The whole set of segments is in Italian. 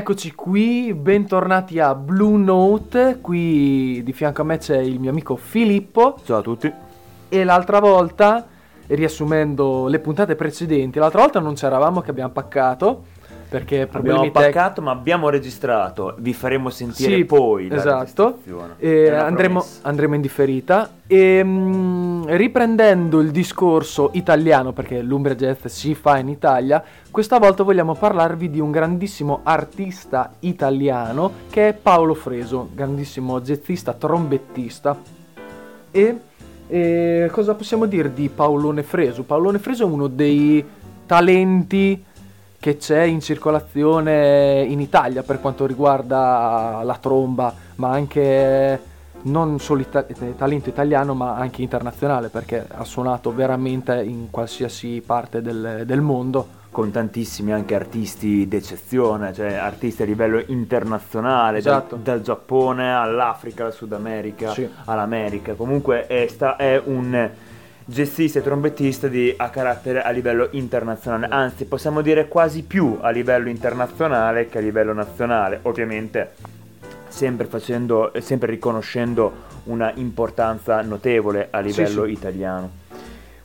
Eccoci qui, bentornati a Blue Note. Qui di fianco a me c'è il mio amico Filippo. Ciao a tutti. E l'altra volta, riassumendo le puntate precedenti, l'altra volta non c'eravamo che abbiamo paccato perché abbiamo paccato tec- ma abbiamo registrato. Vi faremo sentire sì, poi esatto. andremo, andremo, in differita. E mh, riprendendo il discorso italiano perché l'Umbria Jazz si fa in Italia questa volta vogliamo parlarvi di un grandissimo artista italiano che è Paolo Freso grandissimo jazzista trombettista. E, e cosa possiamo dire di Paolone Freso? Paolone Freso è uno dei talenti che c'è in circolazione in Italia per quanto riguarda la tromba, ma anche non solo ita- talento italiano ma anche internazionale perché ha suonato veramente in qualsiasi parte del, del mondo con tantissimi anche artisti d'eccezione, cioè artisti a livello internazionale, esatto. dal, dal, Giappone all'Africa, al Sud America, sì. all'America. Comunque è, sta, è un jazzista e trombettista di, a carattere a livello internazionale, anzi possiamo dire quasi più a livello internazionale che a livello nazionale, ovviamente sempre, facendo, sempre riconoscendo una importanza notevole a livello sì, sì. italiano.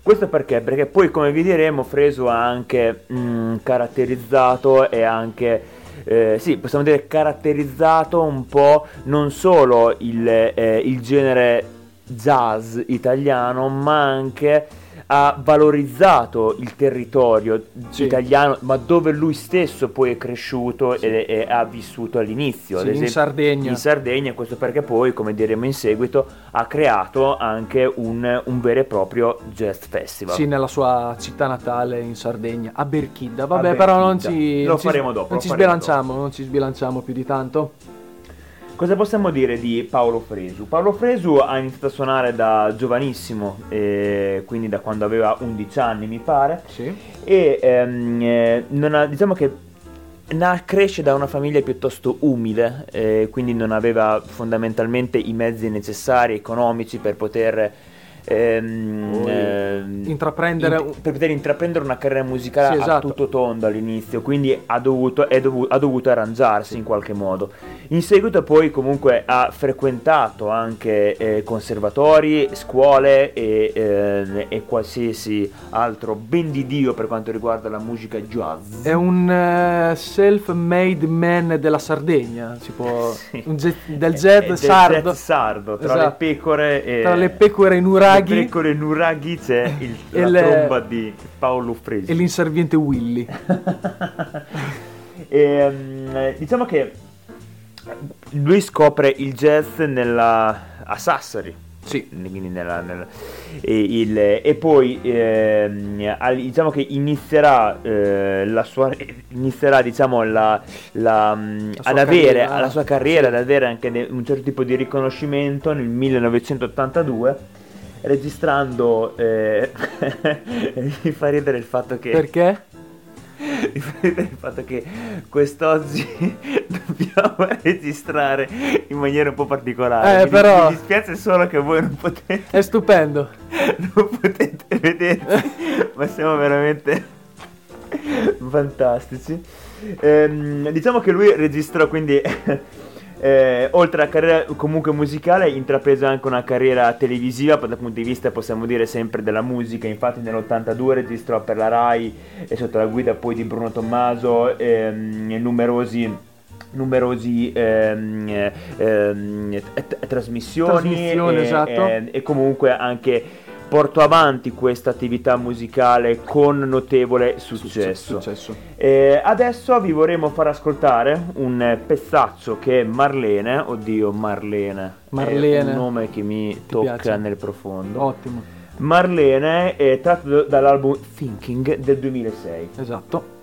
Questo perché? Perché poi come vi diremo Freso ha anche mh, mm, caratterizzato e anche eh, sì, possiamo dire caratterizzato un po' non solo il, eh, il genere jazz italiano, ma anche ha valorizzato il territorio sì. italiano, ma dove lui stesso poi è cresciuto sì. e, e, ha vissuto all'inizio. Sì, esempio, in Sardegna. In Sardegna, questo perché poi, come diremo in seguito, ha creato anche un, un vero e proprio jazz festival. Sì, nella sua città natale in Sardegna, a Berchidda. Vabbè, a Berchidda. però non ci... Lo non faremo dopo. Non ci sbilanciamo, dopo. non ci sbilanciamo più di tanto. Cosa possiamo dire di Paolo Fresu? Paolo Fresu ha iniziato a suonare da giovanissimo, eh, quindi da quando aveva 11 anni mi pare, sì. e ehm, eh, ha, diciamo che cresce da una famiglia piuttosto umile, eh, quindi non aveva fondamentalmente i mezzi necessari economici per poter ehm, ehm, intraprendere... In, per poter intraprendere una carriera musicale sì, esatto. a tutto tondo all'inizio, quindi ha dovuto, dovuto, ha dovuto arrangiarsi in qualche modo. In seguito poi comunque ha frequentato anche eh, conservatori, scuole e, eh, e, qualsiasi altro ben di Dio per quanto riguarda la musica jazz. È un uh, self-made man della Sardegna, si può... Sì. Ge- del jazz sardo. Sardo, tra esatto. le pecore e... Tra le pecore in uraghi Nuraghi. Pecore Nuraghi c'è il, la il, tromba di Paolo Fresi. E l'inserviente Willy. e, um, diciamo che lui scopre il jazz nella, a Sassari. Sì. Nella, nella, e, il, e, poi eh, diciamo che inizierà eh, la sua inizierà diciamo la, la, la ad avere carriera, la sua carriera sì. ad avere anche un certo tipo di riconoscimento nel 1982 registrando eh, mi fa ridere il fatto che perché? mi fa ridere il fatto che quest'oggi dobbiamo registrare in maniera un po' particolare. Eh, mi, però... mi dispiace solo che voi non potete è stupendo. non potete vederci ma siamo veramente fantastici. Ehm, diciamo che lui registrò quindi eh, oltre alla carriera comunque musicale, intrapreso anche una carriera televisiva, dal punto di vista possiamo dire sempre della musica, infatti nell'82 registrò per la RAI e sotto la guida poi di Bruno Tommaso ehm, numerosi numerosi ehm, ehm, trasmissioni e, esatto. e, e comunque anche porto avanti questa attività musicale con notevole successo. successo. Eh, adesso vi vorremmo far ascoltare un pezzaccio che è Marlene, oddio Marlene, Marlene. è un nome che mi Ti tocca piace. nel profondo. Ottimo. Marlene è tratto dall'album Thinking del 2006. Esatto.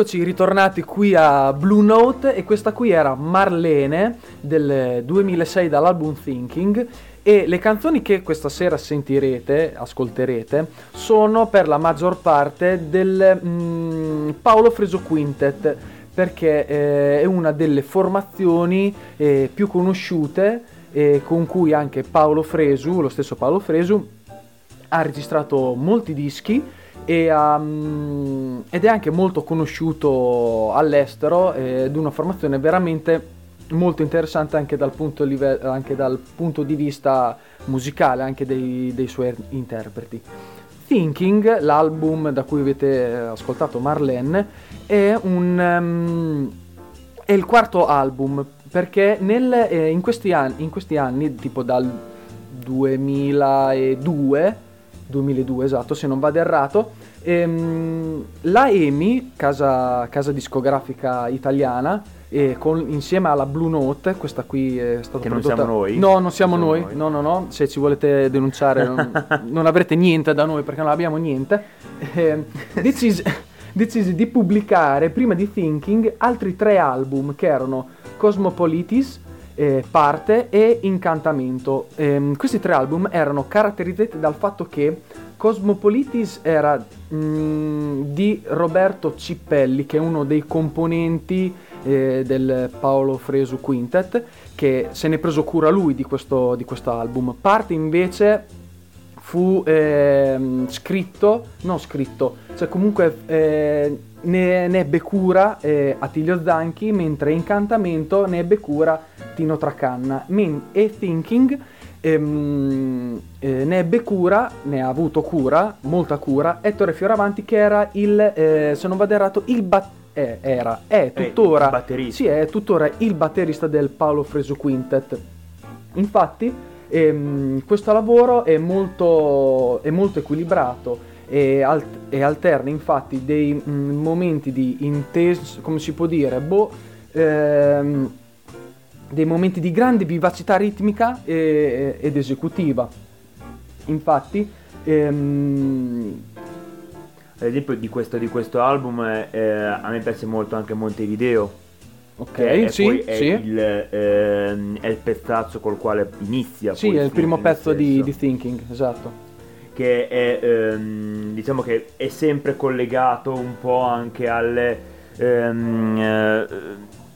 Eccoci ritornati qui a Blue Note e questa qui era Marlene del 2006 dall'album Thinking e le canzoni che questa sera sentirete, ascolterete, sono per la maggior parte del mm, Paolo Freso Quintet perché eh, è una delle formazioni eh, più conosciute eh, con cui anche Paolo Fresu, lo stesso Paolo Fresu, ha registrato molti dischi e, um, ed è anche molto conosciuto all'estero ed una formazione veramente molto interessante anche dal punto, live- anche dal punto di vista musicale, anche dei, dei, suoi interpreti. Thinking, l'album da cui avete ascoltato Marlene, è, un, um, è il quarto album perché nel, eh, in, questi anni, in questi anni, tipo dal 2002, 2002 esatto, se non vado errato. Ehm, la EMI, casa, casa discografica italiana, e con, insieme alla Blue Note, questa qui è stata che prodotta... non siamo noi? No, non siamo, non noi. noi. no, no, no, se ci volete denunciare non, non, avrete niente da noi perché non abbiamo niente. Eh, decisi, decisi di pubblicare, prima di Thinking, altri tre album che erano Cosmopolitis, eh, Parte e Incantamento. Eh, questi tre album erano caratterizzati dal fatto che Cosmopolitis era mh, mm, di Roberto Cippelli, che è uno dei componenti eh, del Paolo Fresu Quintet, che se ne è preso cura lui di questo, di questo album. Parte invece fu eh, scritto, non scritto, cioè comunque eh, ne, ne, ebbe cura eh, Attilio Zanchi, mentre Incantamento ne ebbe cura Tino Tracanna. Men- e Thinking ehm, eh, ne ebbe cura, ne ha avuto cura, molta cura, Ettore Fioravanti che era il, eh, se non vado errato, il batterista eh, era, è tuttora, sì, è tuttora il batterista del Paolo Fresu Quintet. Infatti, ehm, questo lavoro è molto, è molto equilibrato e, alt- e, alterna infatti dei mh, mm, momenti di intenso, come si può dire, boh, ehm, dei momenti di grande vivacità ritmica e, ed esecutiva. Infatti, ehm, ad esempio di questo, di questo album eh, a me piace molto anche Montevideo. Ok, sì, è, sì. Il, eh, è il pezzaccio col quale inizia. Sì, è il primo pezzo di, di, Thinking, esatto. Che è, ehm, diciamo che è sempre collegato un po' anche alle... Ehm, eh,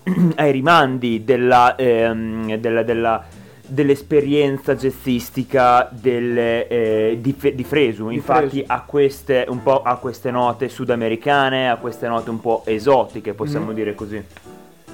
ai rimandi della, ehm, della, della, dell'esperienza jazzistica delle, eh, di, di, Fresu. Di Infatti Fresu. Ha, queste, ha, queste, note sudamericane, ha queste note un po' esotiche, possiamo mm. dire così.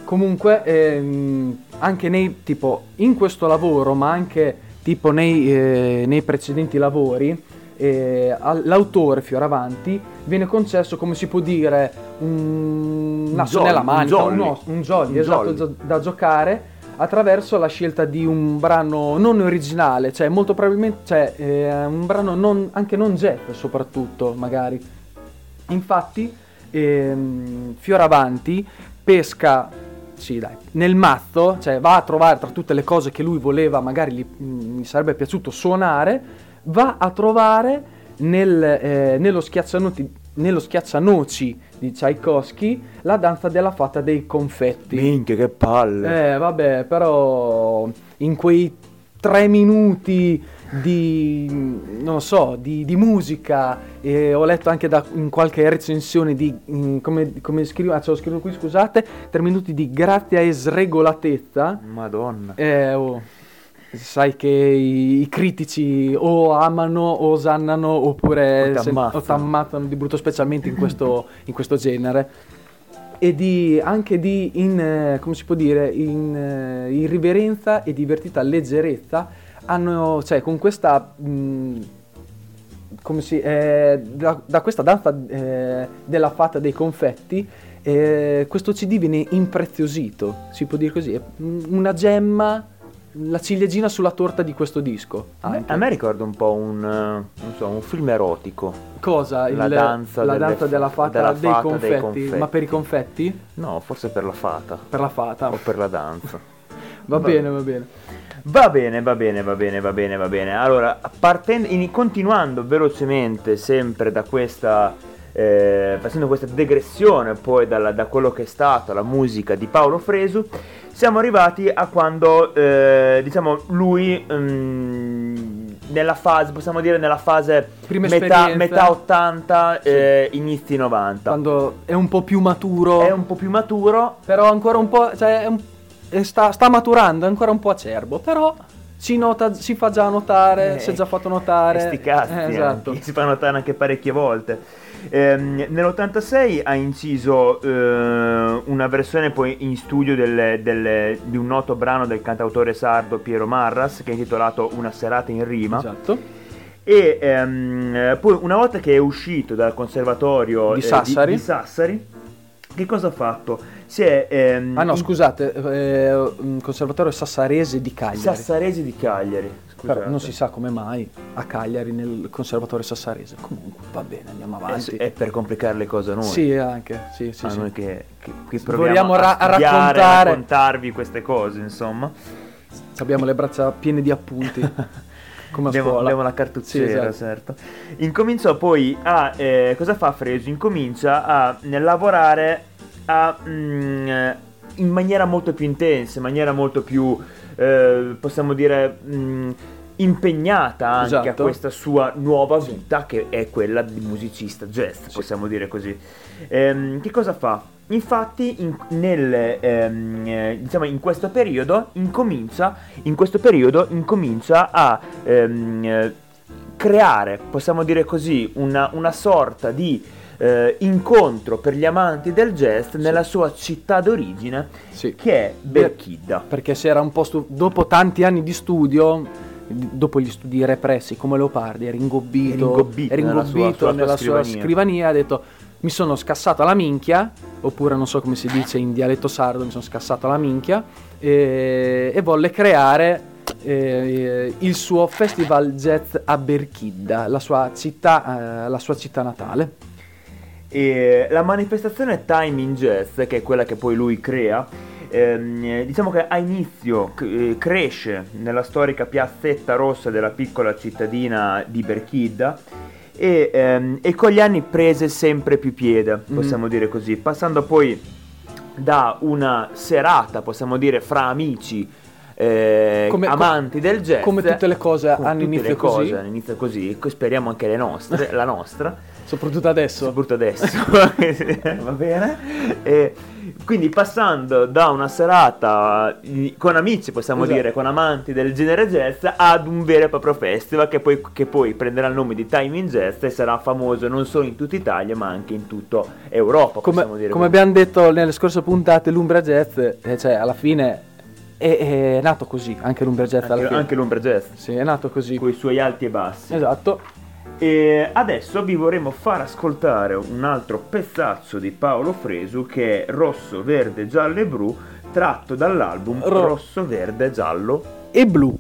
Comunque, ehm, anche nei, tipo, in questo lavoro, ma anche tipo nei, eh, nei precedenti lavori, eh, all'autore Fioravanti viene concesso, come si può dire, un, un asso nella manica, un jolly, un, un jolly, esatto, jolly. da giocare attraverso la scelta di un brano non originale, cioè molto probabilmente cioè, eh, un brano non, anche non jazz soprattutto magari. Infatti ehm, Fioravanti pesca sì, dai, nel mazzo, cioè va a trovare tra tutte le cose che lui voleva, magari gli, gli sarebbe piaciuto suonare, va a trovare nel, eh, nello, nello, schiaccianoci di Tchaikovsky la danza della fata dei confetti. Minchia, che palle! Eh, vabbè, però in quei tre minuti di, non so, di, di musica e ho letto anche da, in qualche recensione di, in, come, come scrivo, ah, ce l'ho scritto qui, scusate, tre minuti di grazia e sregolatezza. Madonna. Eh, oh sai che i, i, critici o amano o osannano oppure o t'ammazzano. di brutto specialmente in questo, in questo genere. E di, anche di in, come si può dire in uh, irriverenza e divertita leggerezza hanno cioè con questa mh, come si eh, da, da, questa danza eh, della fata dei confetti eh, questo CD viene impreziosito si può dire così. Una gemma la ciliegina sulla torta di questo disco. A me ricorda un po' un, so, un film erotico. Cosa? La Il, danza, la danza della fata, della dei, fata confetti. dei, confetti. Ma per i confetti? No, forse per la fata. Per la fata. O per la danza. va, va bene, va bene. Va bene, va bene, va bene, va bene, va bene. Allora, partendo, in, continuando velocemente sempre da questa, eh, facendo questa degressione poi dalla, da quello che è stata la musica di Paolo Fresu, siamo arrivati a quando, eh, diciamo, lui um, nella fase, possiamo dire nella fase metà, metà, 80, sì. eh, inizi 90. Quando è un po' più maturo. È un po' più maturo. Però ancora un po', cioè, un, sta, sta, maturando, è ancora un po' acerbo, però... Si, nota, si fa già notare, eh, si è già fatto notare. Sti cazzi, eh, esatto. si fa notare anche parecchie volte. Ehm, nell'86 ha inciso eh, una versione poi in studio delle, delle, di un noto brano del cantautore sardo Piero Marras che è intitolato Una serata in rima. Esatto. E ehm, poi una volta che è uscito dal conservatorio di Sassari, eh, di, di Sassari che cosa ha fatto? Si è, ehm, ah no, scusate, eh, conservatorio sassarese di Cagliari. Sassarese di Cagliari. Però non si sa come mai a Cagliari nel conservatorio sassarese. Comunque va bene, andiamo avanti. È, per complicare le cose a noi. Sì, anche. Sì, sì, a sì. noi che, che, che proviamo ra- a, raccontare... a raccontarvi queste cose, insomma. Abbiamo le braccia piene di appunti. come a abbiamo. Abbiamo la cartucciera, sì, esatto. certo. Incominciò poi a... Eh, cosa fa Fresu? Incomincia a lavorare a, mm, in maniera molto più intensa, in maniera molto più eh, possiamo dire, mh, mm, impegnata anche esatto. a questa sua nuova vita che è quella di musicista jazz, possiamo dire così. Ehm, che cosa fa? infatti in, nel, ehm, diciamo in questo periodo incomincia, in questo periodo incomincia a ehm, creare, possiamo dire così, una, una sorta di eh, incontro per gli amanti del jazz nella sua città d'origine, sì. che è Berchida. Perché si era un po' stu- dopo tanti anni di studio, dopo gli studi repressi come Leopardi, era ingobbito, ingobbito, era ingobbito nella, sua, nella sua, sua scrivania, ha detto mi sono scassato la minchia, oppure non so come si dice in dialetto sardo, mi sono scassato la minchia, e, e volle creare eh, il suo festival jazz a Berchidda, la sua città, eh, la sua città natale. E la manifestazione Time in Jazz, che è quella che poi lui crea, ehm, diciamo che a inizio c- cresce nella storica piazzetta rossa della piccola cittadina di Berchidda e, ehm, e con gli anni prese sempre più piede, mm. possiamo mm. dire così, passando poi da una serata, possiamo dire, fra amici eh, come, amanti del jazz. Come tutte le cose hanno inizio così. Cose inizio così, speriamo anche le nostre, la nostra. Soprattutto adesso. Soprattutto adesso. Va bene? E quindi passando da una serata con amici, possiamo esatto. dire, con amanti del genere jazz, ad un vero e proprio festival che poi, che poi prenderà il nome di Time in Jazz e sarà famoso non solo in tutta Italia ma anche in tutta Europa. Come, come abbiamo detto nelle scorse puntate, l'Umbra Jazz, eh, cioè alla fine è, è, nato così, anche l'Umbra Jazz anche, anche l'Umbra Jazz. Sì, è nato così. Con i suoi alti e bassi. Esatto. E adesso vi vorremmo far ascoltare un altro pezzaccio di Paolo Fresu che è Rosso, Verde, Giallo e Blu, tratto dall'album Ro- Rosso, Verde, Giallo e Blu.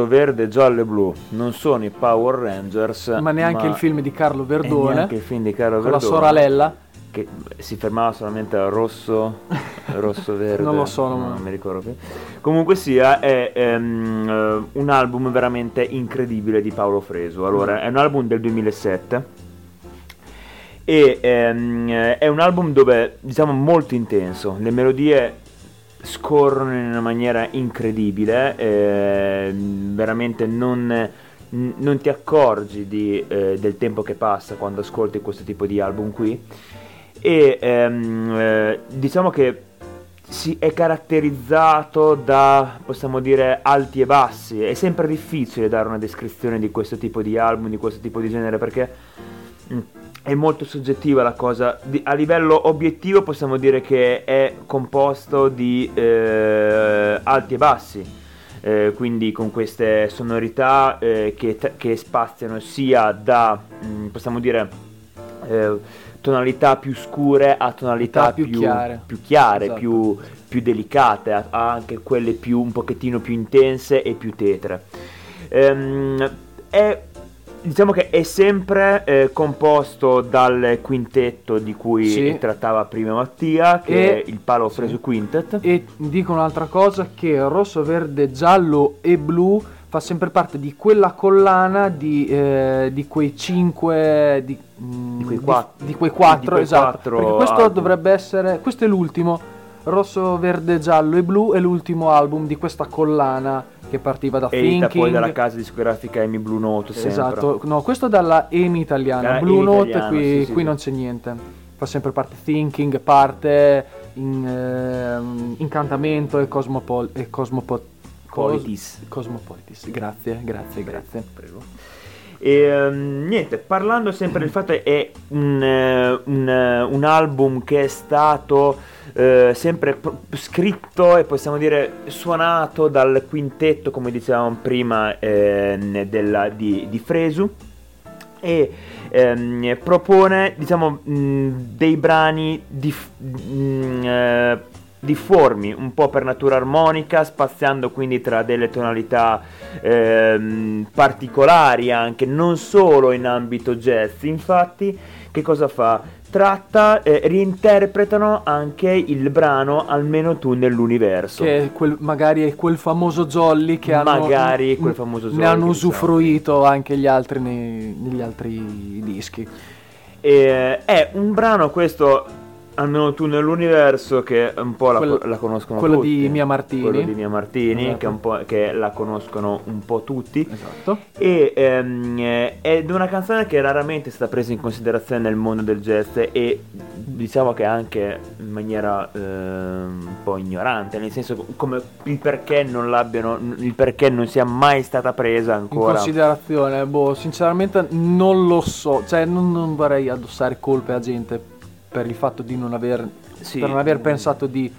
Rosso, verde, giallo e blu non sono i Power Rangers, ma neanche ma il film di Carlo Verdone, neanche il film di Carlo con Verdone, la sorella che si fermava solamente al rosso, rosso verde. non lo so, non, non mi ricordo più. Comunque sia, è, è um, un album veramente incredibile di Paolo Fresu. Allora, è un album del 2007 e um, è un album dove diciamo molto intenso, le melodie scorrono in una maniera incredibile, eh, veramente non, non, ti accorgi di, eh, del tempo che passa quando ascolti questo tipo di album qui e ehm, eh, diciamo che si è caratterizzato da, possiamo dire, alti e bassi. È sempre difficile dare una descrizione di questo tipo di album, di questo tipo di genere, perché mm, è molto soggettiva la cosa. Di, a livello obiettivo possiamo dire che è composto di eh, alti e bassi. Eh, quindi con queste sonorità eh, che, che, spaziano sia da, mh, mm, possiamo dire, eh, tonalità più scure a tonalità più, più, chiare, più, chiare esatto. più, più, delicate, a, a, anche quelle più, un pochettino più intense e più tetre. Ehm, è diciamo che è sempre eh, composto dal quintetto di cui sì. trattava prima Mattia, che e, è il Palo Freso sì. Quintet. E dico un'altra cosa, che rosso, verde, giallo e blu fa sempre parte di quella collana di, eh, di quei cinque di, mm, di, quei quattro, di, quei quattro esatto quattro perché questo album. dovrebbe essere questo è l'ultimo rosso verde giallo e blu è l'ultimo album di questa collana che partiva da Edita Thinking poi dalla casa discografica Amy Blue Note sempre. esatto no questo dalla Amy italiana Blue Amy Note italiano, qui, sì, qui sì. non c'è niente fa sempre parte Thinking parte in, eh, Incantamento e, Cosmopol- e Cosmopol- Cosmopolitis. Cosmopolitis, grazie, grazie, grazie. Prego. E, um, niente, parlando sempre del fatto che è un, un, un, album che è stato uh, sempre pro- scritto e possiamo dire suonato dal quintetto, come dicevamo prima, eh, della, di, di, Fresu e ehm, propone diciamo mh, dei brani di, mh, difformi un po' per natura armonica, spaziando quindi tra delle tonalità ehm, particolari anche, non solo in ambito jazz. Infatti, che cosa fa? Tratta, eh, reinterpretano anche il brano Almeno tu nell'universo. Che è quel, magari è quel famoso Jolly che magari hanno, quel famoso Jolly ne hanno usufruito diciamo. anche gli altri nei, negli altri dischi. E, è un brano questo almeno tu nell'universo che un po' la, la conoscono quello tutti. di Mia Martini. Quello di Mia Martini, esatto. che, che, la conoscono un po' tutti. Esatto. E ehm, ed è una canzone che raramente è stata presa in considerazione nel mondo del jazz e diciamo che anche in maniera eh, un po' ignorante, nel senso come il perché non l'abbiano, il perché non sia mai stata presa ancora. In considerazione, boh, sinceramente non lo so, cioè non, non vorrei addossare colpe a gente per il fatto di non aver, sì. per non aver pensato di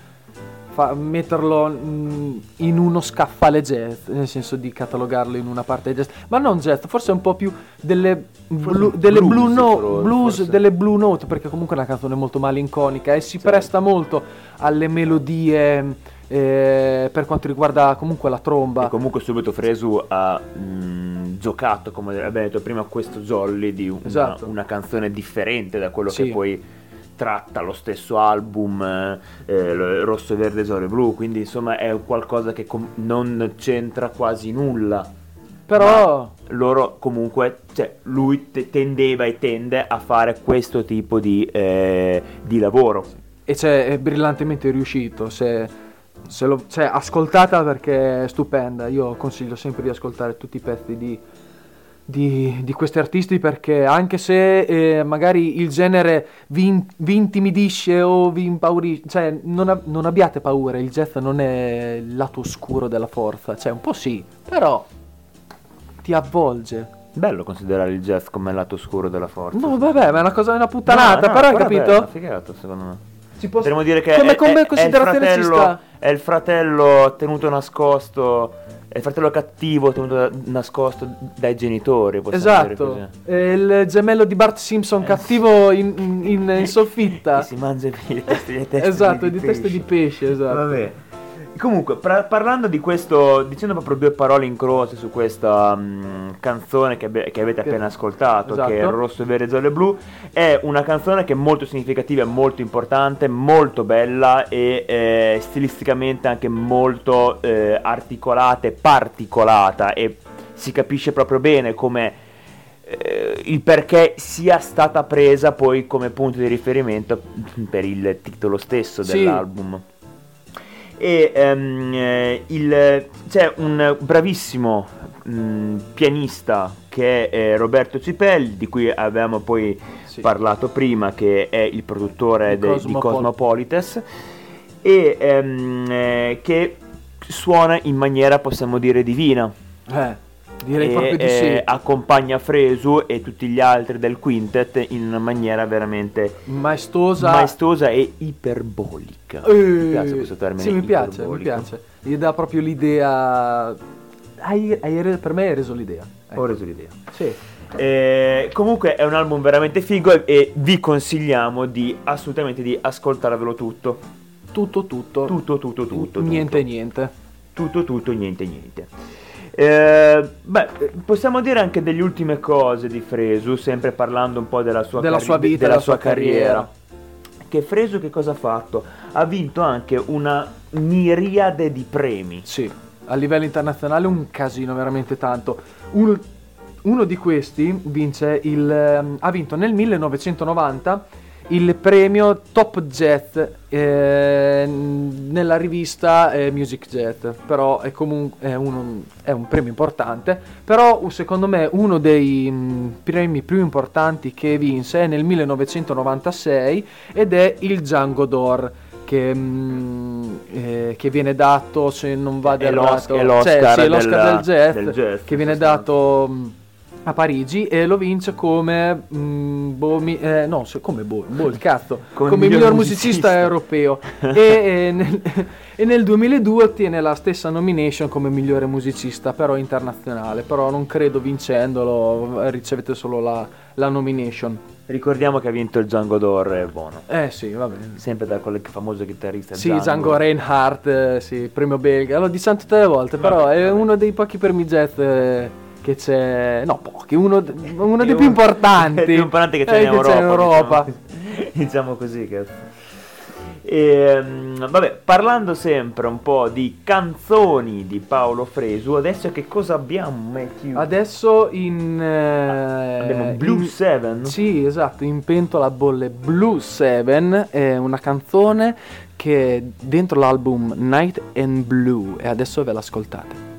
fa- metterlo mm, in uno scaffale jazz, nel senso di catalogarlo in una parte jazz, ma non jazz, forse un po' più delle, blu, delle blues, blue, no, blues delle blue note, perché comunque è una canzone molto malinconica e si sì. presta molto alle melodie. Eh, per quanto riguarda comunque la tromba. E comunque subito Fresu ha mh, mm, giocato, come abbiamo detto prima, questo jolly di una, esatto. una canzone differente da quello sì. che poi tratta lo stesso album eh, Rosso, Verde, Zoro e Blu, quindi insomma è qualcosa che com- non c'entra quasi nulla. Però loro comunque, cioè lui te- tendeva e tende a fare questo tipo di, eh, di lavoro. E cioè, è brillantemente riuscito. Se, se lo, cioè, ascoltata perché è stupenda. Io consiglio sempre di ascoltare tutti i pezzi di, di, di, questi artisti perché anche se eh, magari il genere vi, vi, intimidisce o vi impaurisce, cioè non, non, abbiate paura, il jazz non è il lato oscuro della forza, cioè un po' sì, però ti avvolge. Bello considerare il jazz come il lato oscuro della forza. No, vabbè, ma è una cosa, una puttanata, no, no, però hai capito? È una figata, secondo me. Si può... Potremmo dire che come, è, come è, considerazione è, il fratello, è il fratello tenuto nascosto è il fratello cattivo tenuto nascosto dai genitori. Esatto, è il gemello di Bart Simpson eh. cattivo in, in, in, soffitta. Che si mangia le teste, le teste esatto, di, di, teste di pesce. Esatto. Vabbè. Comunque, pra- parlando di questo, dicendo proprio due parole in croce su questa um, canzone che, be- che, avete appena ascoltato, esatto. che è Rosso, Verde, Giallo e Blu, è una canzone che è molto significativa, molto importante, molto bella e eh, stilisticamente anche molto eh, articolata e particolata e si capisce proprio bene come eh, il perché sia stata presa poi come punto di riferimento per il titolo stesso dell'album. Sì e um, il, c'è un bravissimo um, pianista che è eh, Roberto Cipelli di cui abbiamo poi sì. parlato prima che è il produttore de, Cosmopol- di Cosmopolites. E um, eh, che suona in maniera possiamo dire divina. Eh Direi e, proprio di sì. Eh, accompagna Fresu e tutti gli altri del quintet in una maniera veramente maestosa, maestosa e iperbolica. Eh, mi piace questo termine. Sì, mi piace, mi piace. Gli dà proprio l'idea. Hai, hai, per me hai reso l'idea. Ecco. Ho reso l'idea. Sì. Eh, comunque è un album veramente figo e, e vi consigliamo di assolutamente di ascoltarvelo tutto. Tutto, tutto. Tutto, tutto, tutto. Niente, tutto. niente. Tutto, tutto, niente, niente. Eh, beh, possiamo dire anche delle ultime cose di Fresu, sempre parlando un po' della sua, della carri- sua vita, della, della sua, sua carriera. carriera. Che Fresu che cosa ha fatto? Ha vinto anche una miriade di premi. Sì, a livello internazionale un casino veramente tanto. Uno, uno di questi vince il, ehm, ha vinto nel 1990 il premio Top Jazz eh, nella rivista eh, Music Jazz, però è comunque è, uno, è, un premio importante, però secondo me uno dei mh, mm, premi più importanti che vinse è nel 1996 ed è il Django d'Or. Che, mh, mm, eh, che, viene dato se non vado errato è l'Oscar, cioè, sì, l'Oscar del, del, jazz, del jazz che viene dato mh, mm, a Parigi e lo vince come mm, boh, mi, eh, no, come boh, boh il cazzo come, come miglior, musicista, musicista europeo e, e, nel, e, nel, 2002 ottiene la stessa nomination come migliore musicista però internazionale però non credo vincendolo ricevete solo la, la nomination Ricordiamo che ha vinto il Django d'Or e buono. Eh sì, va bene. Sempre da quel famoso chitarrista Sì, Django, Django Reinhardt, eh, sì, premio belga. Lo diciamo tutte le volte, però bene, è uno dei pochi premi jazz eh, che c'è, no pochi, uno, uno dei più importanti, più importante che c'è eh, in Europa, c'è in Europa. Diciamo, diciamo così che... E, ehm, vabbè, parlando sempre un po' di canzoni di Paolo Fresu, adesso che cosa abbiamo, Matthew? Adesso in... Eh, abbiamo Blue 7? Sì, esatto, in pentola bolle Blue 7, è una canzone che è dentro l'album Night and Blue e adesso ve l'ascoltate.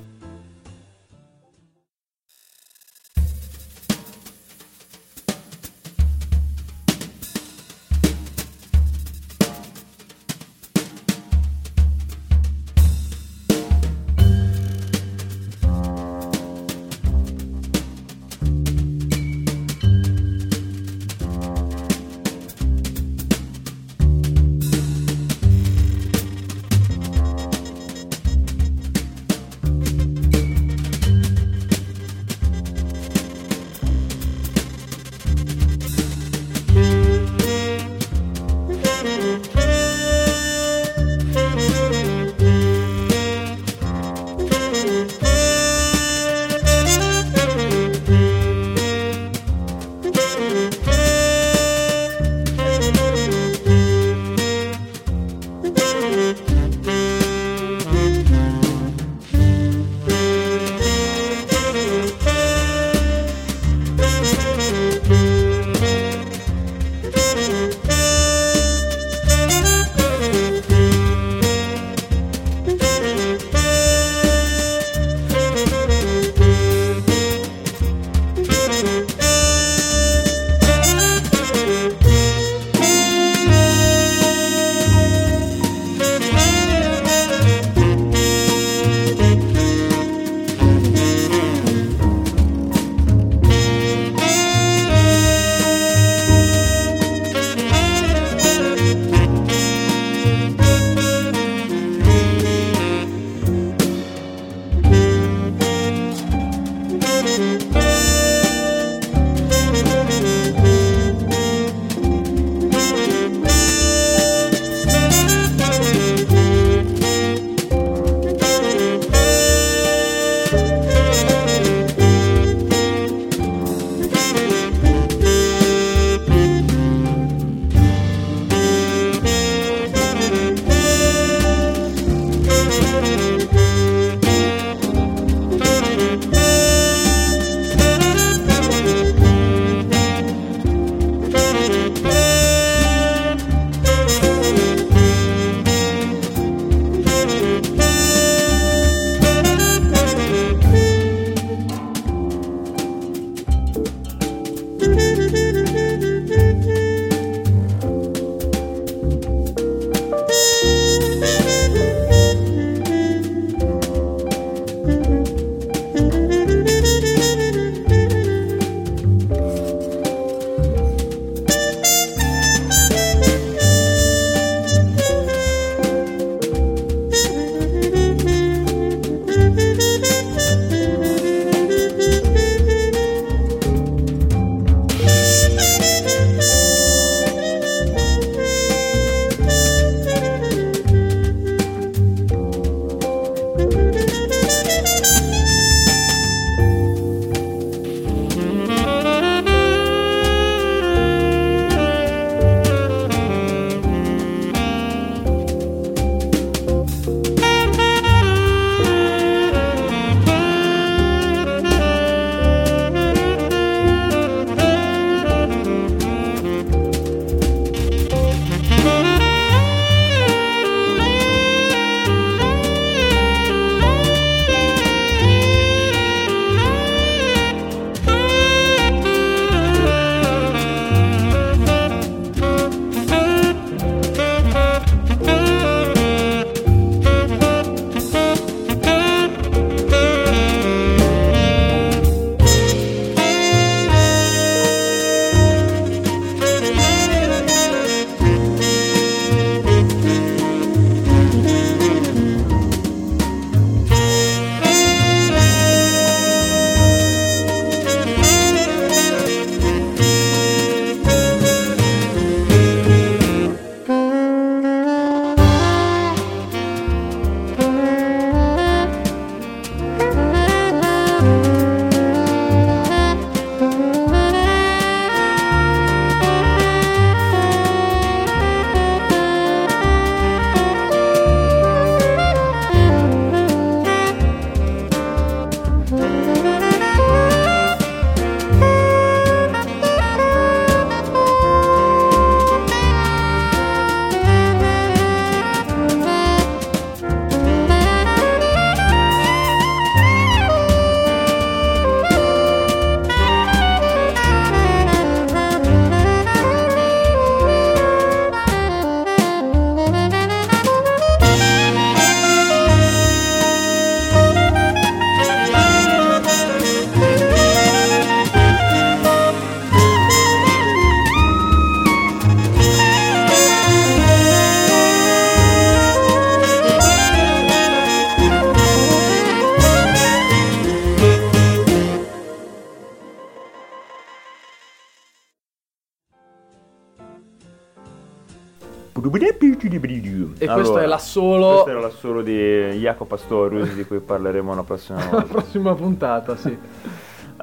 L'assolo. Questo era l'assolo di Jacopo Pastorius, di cui parleremo la prossima volta. la prossima puntata, sì.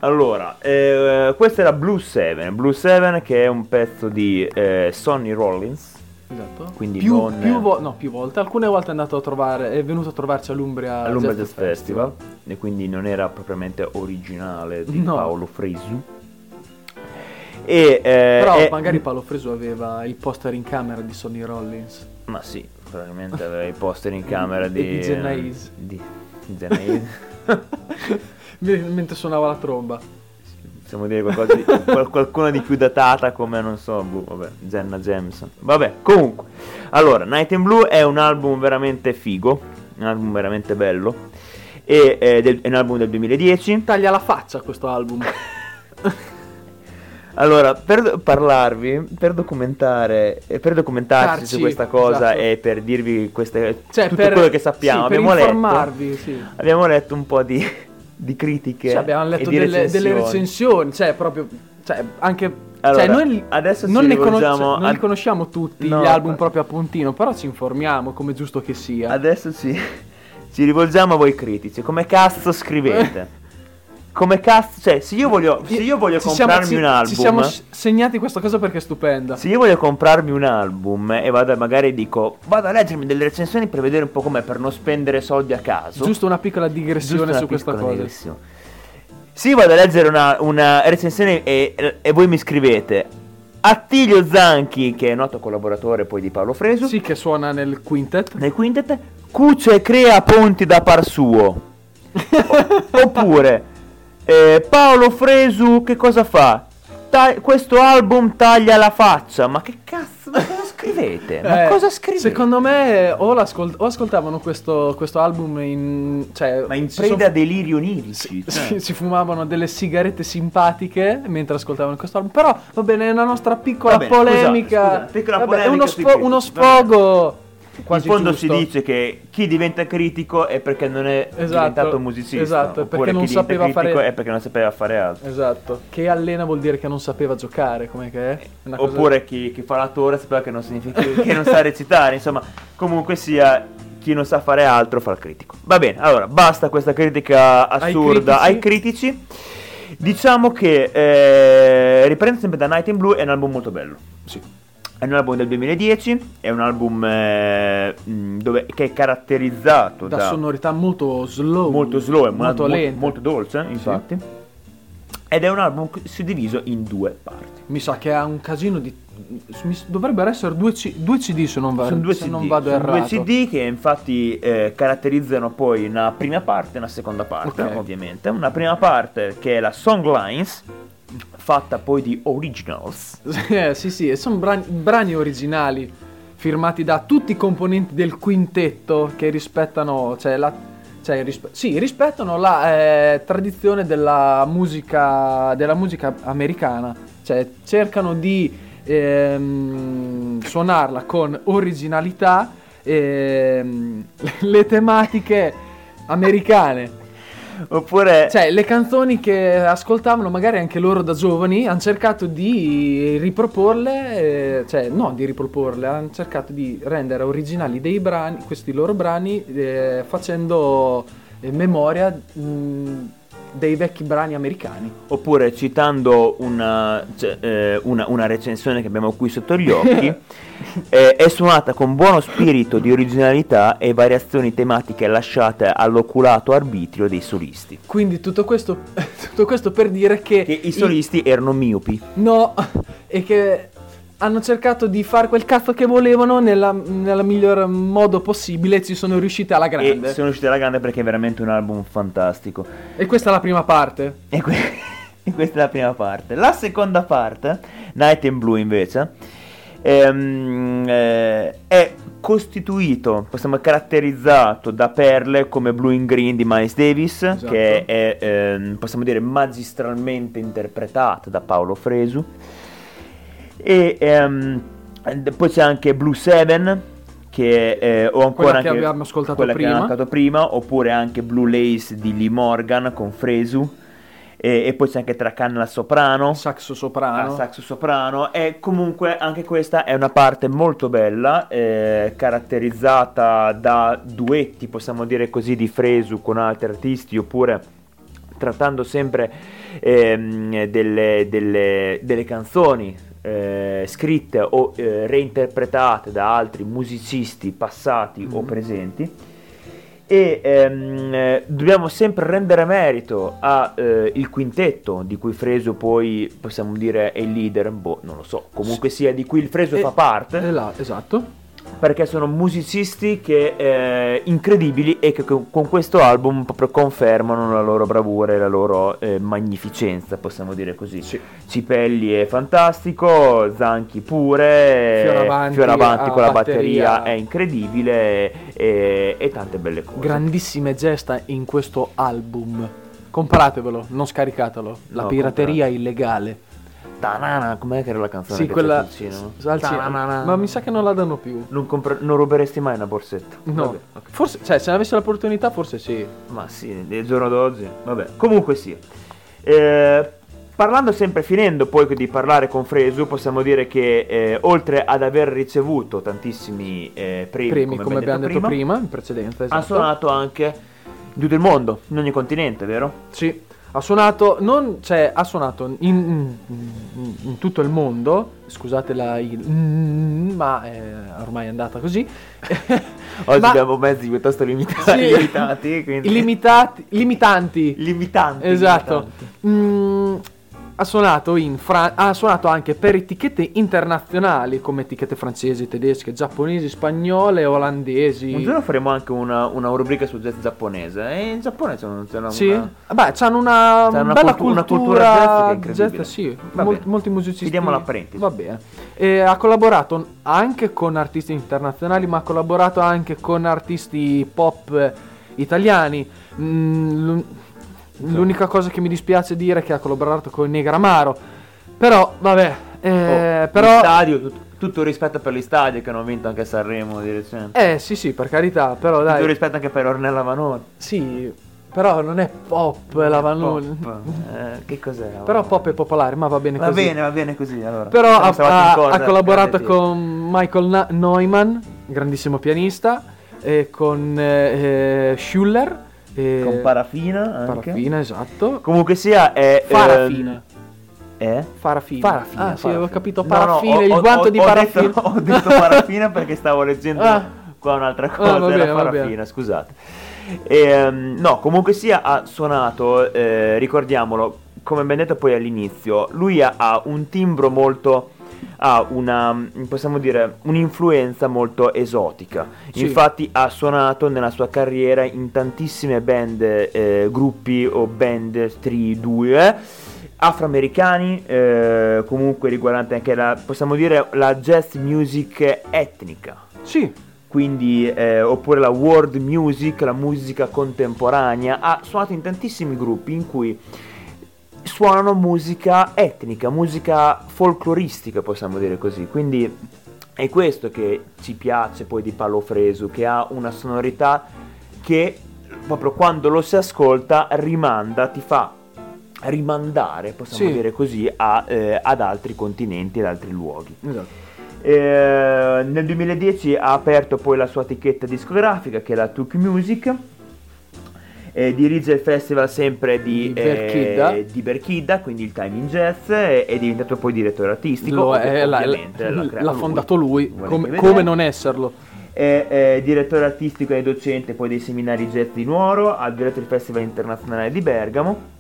Allora, eh, questo era Blue 7. Blue 7 che è un pezzo di eh, Sonny Rollins. Esatto. Quindi più, non... più, vo- no, più volte. Alcune volte è andato a trovare, è venuto a trovarci all'Umbria, all'Umbria Jazz, Jazz Festival. Festival. E quindi non era propriamente originale di no. Paolo Fresu. E, eh, Però è... magari Paolo Fresu aveva il poster in camera di Sonny Rollins. Ma sì, probabilmente aveva i poster in camera di... di Zenaiz. Di, di Zenaiz. mentre suonava la tromba. Possiamo dire qualcosa di, qualcuna di più datata come, non so, boh, vabbè, Jenna Jameson. Vabbè, comunque. Allora, Night in Blue è un album veramente figo, un album veramente bello. E è, del, è un album del 2010. Taglia la faccia questo album. Allora, per parlarvi, per documentare, per documentarci Carci, su questa cosa esatto. e per dirvi queste, cioè, tutto per, quello che sappiamo, sì, abbiamo, letto, sì. abbiamo letto un po' di, di critiche. Cioè, abbiamo letto delle recensioni. delle recensioni, cioè proprio, cioè anche... Cioè, allora, cioè, noi adesso non, ne conosciamo, cioè, non li conosciamo tutti no, gli album proprio a puntino, però ci informiamo come giusto che sia. Adesso sì, ci rivolgiamo a voi critici, come cazzo scrivete? come cazzo, cioè, se io voglio, se io voglio comprarmi siamo, un album, ci siamo segnati questa cosa perché è stupenda. Se io voglio comprarmi un album e vado magari dico, vado a leggermi delle recensioni per vedere un po' com'è, per non spendere soldi a caso. Giusto una piccola digressione una su questa cosa. Digressione. Se io vado a leggere una, una recensione e, e voi mi scrivete Attilio Zanchi, che è noto collaboratore poi di Paolo Fresu. Sì, che suona nel quintet. Nel quintet. Cuce crea ponti da par suo. oppure eh, Paolo Fresu che cosa fa? Ta- questo album taglia la faccia. Ma che cazzo? Ma cosa scrivete? Ma eh, cosa scrivete? Secondo me o, o ascoltavano questo, questo, album in. Cioè, Ma in preda a delirio onirici. Si, cioè. si, fumavano delle sigarette simpatiche mentre ascoltavano questo album. Però va bene, è una nostra piccola bene, polemica. Scusa, scusa, piccola Vabbè, polemica uno, sfo- uno sfogo. Quasi in fondo giusto. si dice che chi diventa critico è perché non è esatto, diventato musicista. Esatto, perché non sapeva fare è perché non sapeva fare altro. Esatto. Che allena vuol dire che non sapeva giocare, come che è? Oppure cosa... chi, chi, fa l'attore sapeva che non significa che non sa recitare, insomma, comunque sia chi non sa fare altro fa il critico. Va bene, allora basta questa critica assurda ai critici. Ai critici. Diciamo che eh, riprende sempre da Night in Blue è un album molto bello. Sì. È un album del 2010, è un album eh, dove, che è caratterizzato da, da, sonorità molto slow, molto slow e molto, molto, molto dolce, infatti. Sì. Ed è un album suddiviso in due parti. Mi sa che ha un casino di. Dovrebbero essere due, C... due CD se non, va... Sono due se CD. non vado Sono errato. Due CD che infatti eh, caratterizzano poi una prima parte e una seconda parte, okay. ovviamente. Una prima parte che è la Songlines fatta poi di originals. eh, sì, sì, sono brani, brani originali firmati da tutti i componenti del quintetto che rispettano, cioè la, cioè, rispe- sì, rispettano la eh, tradizione della musica, della musica americana, cioè cercano di ehm, suonarla con originalità, ehm, le tematiche americane. Oppure... Cioè, le canzoni che ascoltavano magari anche loro da giovani hanno cercato di riproporle, eh, cioè no di riproporle, hanno cercato di rendere originali dei brani, questi loro brani, eh, facendo eh, memoria mh, dei vecchi brani americani. Oppure citando una, cioè, eh, una, una recensione che abbiamo qui sotto gli occhi, eh, è suonata con buono spirito di originalità e variazioni tematiche lasciate all'oculato arbitrio dei solisti. Quindi tutto questo, tutto questo per dire che... Che i solisti i... erano miopi. No, e che hanno cercato di fare quel cazzo che volevano nella, nella miglior modo possibile e ci sono riusciti alla grande. E sono riusciti alla grande perché è veramente un album fantastico. E questa è la prima parte. E, que- e questa è la prima parte. La seconda parte, Night in Blue invece, ehm, eh, è costituito, possiamo caratterizzato da perle come Blue in Green di Miles Davis, esatto. che è, ehm, possiamo dire, magistralmente interpretata da Paolo Fresu e um, poi c'è anche Blue 7 che eh, o ancora quella che abbiamo ascoltato prima. prima oppure anche Blue Lace di Lee Morgan con Fresu e, e, poi c'è anche tra canna soprano, saxo soprano. Ah, saxo soprano e comunque anche questa è una parte molto bella, eh, caratterizzata da duetti, possiamo dire così, di Fresu con altri artisti oppure trattando sempre ehm, delle, delle, delle, canzoni eh, scritte o eh, reinterpretate da altri musicisti passati mm-hmm. o presenti e ehm, dobbiamo sempre rendere merito al eh, quintetto di cui Freso poi possiamo dire è il leader, boh, non lo so, comunque sia di cui il Freso e, fa parte. Là, esatto perché sono musicisti che, eh, incredibili e che con, questo album proprio confermano la loro bravura e la loro eh, magnificenza, possiamo dire così. Sì. Cipelli è fantastico, Zanchi pure, Fioravanti, Fioravanti con la batteria. batteria è incredibile e, e tante belle cose. Grandissime gesta in questo album. Compratevelo, non scaricatelo. La no, pirateria comprate. illegale. Tanana, com'è che era la canzone? Sì, quella. Al ma mi sa che non la danno più. Non, compre... non ruberesti mai una borsetta? No. Vabbè, okay. Forse, cioè, se avessi l'opportunità, forse sì. Ma sì, nel giorno d'oggi. Vabbè, comunque sì. Eh, parlando sempre, finendo poi di parlare con Fresu, possiamo dire che eh, oltre ad aver ricevuto tantissimi eh, premi, premi, come, come abbiamo detto prima, prima, in precedenza, esatto. ha suonato anche in tutto il mondo, in ogni continente, vero? Sì. Ha suonato, non, cioè, ha suonato in, in, in, tutto il mondo, scusate la il, mm, ma è ormai è andata così. Oggi ma, abbiamo mezzi piuttosto limitati, sì, limitati, quindi. limitati, limitanti. Limitanti. Esatto. Limitanti. Mm, ha suonato, Fra- ha suonato, anche per etichette internazionali come etichette francesi, tedesche, giapponesi, spagnole, olandesi. Un giorno faremo anche una, una rubrica sul jazz giapponese. E in Giappone c'è, una. Sì, beh, c'hanno una, c'è una bella cultu- cultura, una cultura jazz che è incredibile. Jazz, sì, Mol- molti musicisti. Chiediamo la parentesi. Va bene. E ha collaborato anche con artisti internazionali, ma ha collaborato anche con artisti pop italiani. Mm, L'unica cosa che mi dispiace dire è che ha collaborato con Negramaro. Però, vabbè. Eh, oh, però... Stadio, tutto, tutto rispetto per gli stadi che hanno vinto anche Sanremo di recente. Eh, sì, sì, per carità, però dai. Tutto rispetto anche per Ornella Vanoni. Sì, però non è pop la Vanoni. Eh, che cos'è? Però pop è popolare, ma va bene va così. Va bene, va bene così. Allora. Però ha, ha, ha, collaborato con Michael Na- Neumann, grandissimo pianista, e con eh, Schuller e... Con parafina anche. Parafina, esatto. Comunque sia è... Farafina. Ehm... Eh? Farafina. Farafina. Ah, sì, avevo capito parafina, no, no, il guanto ho, di parafina. Detto, ho detto parafina perché stavo leggendo ah. qua un'altra ah, cosa, ah, era parafina, scusate. E, um, no, comunque sia ha suonato, eh, ricordiamolo, come ben detto poi all'inizio, lui ha, ha un timbro molto ha una, possiamo dire, un'influenza molto esotica. Sì. Infatti ha suonato nella sua carriera in tantissime band, eh, gruppi o band 3, 2 afroamericani, eh, comunque riguardante anche la, possiamo dire, la jazz music etnica. Sì. Quindi, eh, oppure la world music, la musica contemporanea. Ha suonato in tantissimi gruppi in cui suonano musica etnica, musica folcloristica, possiamo dire così. Quindi è questo che ci piace poi di Paolo Fresu, che ha una sonorità che proprio quando lo si ascolta rimanda, ti fa rimandare, possiamo sì. dire così, a, eh, ad altri continenti, ad altri luoghi. Esatto. Eh, nel 2010 ha aperto poi la sua etichetta discografica che è la Tuk Music eh, dirige il festival sempre di, di, Berchidda. Eh, di Berchidda, quindi il Timing Jazz, e è diventato poi direttore artistico. Lo è, la, l'ha fondato lui, come, come, non esserlo. È, è, direttore artistico e docente poi dei seminari jazz di Nuoro, ha diretto il Festival Internazionale di Bergamo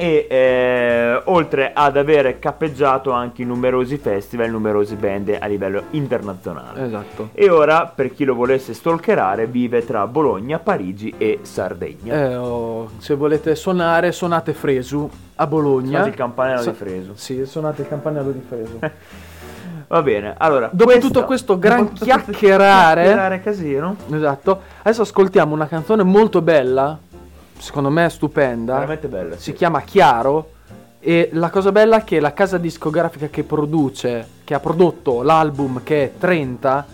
e eh, oltre ad aver cappeggiato anche numerosi festival, numerosi band a livello internazionale. Esatto. E ora, per chi lo volesse stalkerare, vive tra Bologna, Parigi e Sardegna. Eh, oh, se volete suonare, suonate Fresu a Bologna. Suonate il campanello Su- di Fresu. Sì, suonate il campanello di Fresu. Va bene, allora. Dopo questo, tutto questo gran chiacchierare, chiacchierare casino. Esatto. Adesso ascoltiamo una canzone molto bella secondo me è stupenda. Veramente bella. Si sì. chiama Chiaro. E la cosa bella è che la casa discografica che produce, che ha prodotto l'album che è 30,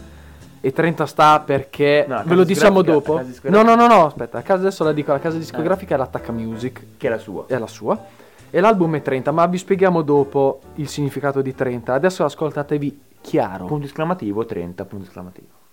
e 30 sta perché no, ve lo diciamo dopo. No, no, no, no, aspetta, adesso la dico, la casa discografica eh. è l'Attacca Music. Che è la sua. È la sua. E l'album è 30, ma vi spieghiamo dopo il significato di 30. Adesso ascoltatevi chiaro. Punto esclamativo 30, punto esclamativo.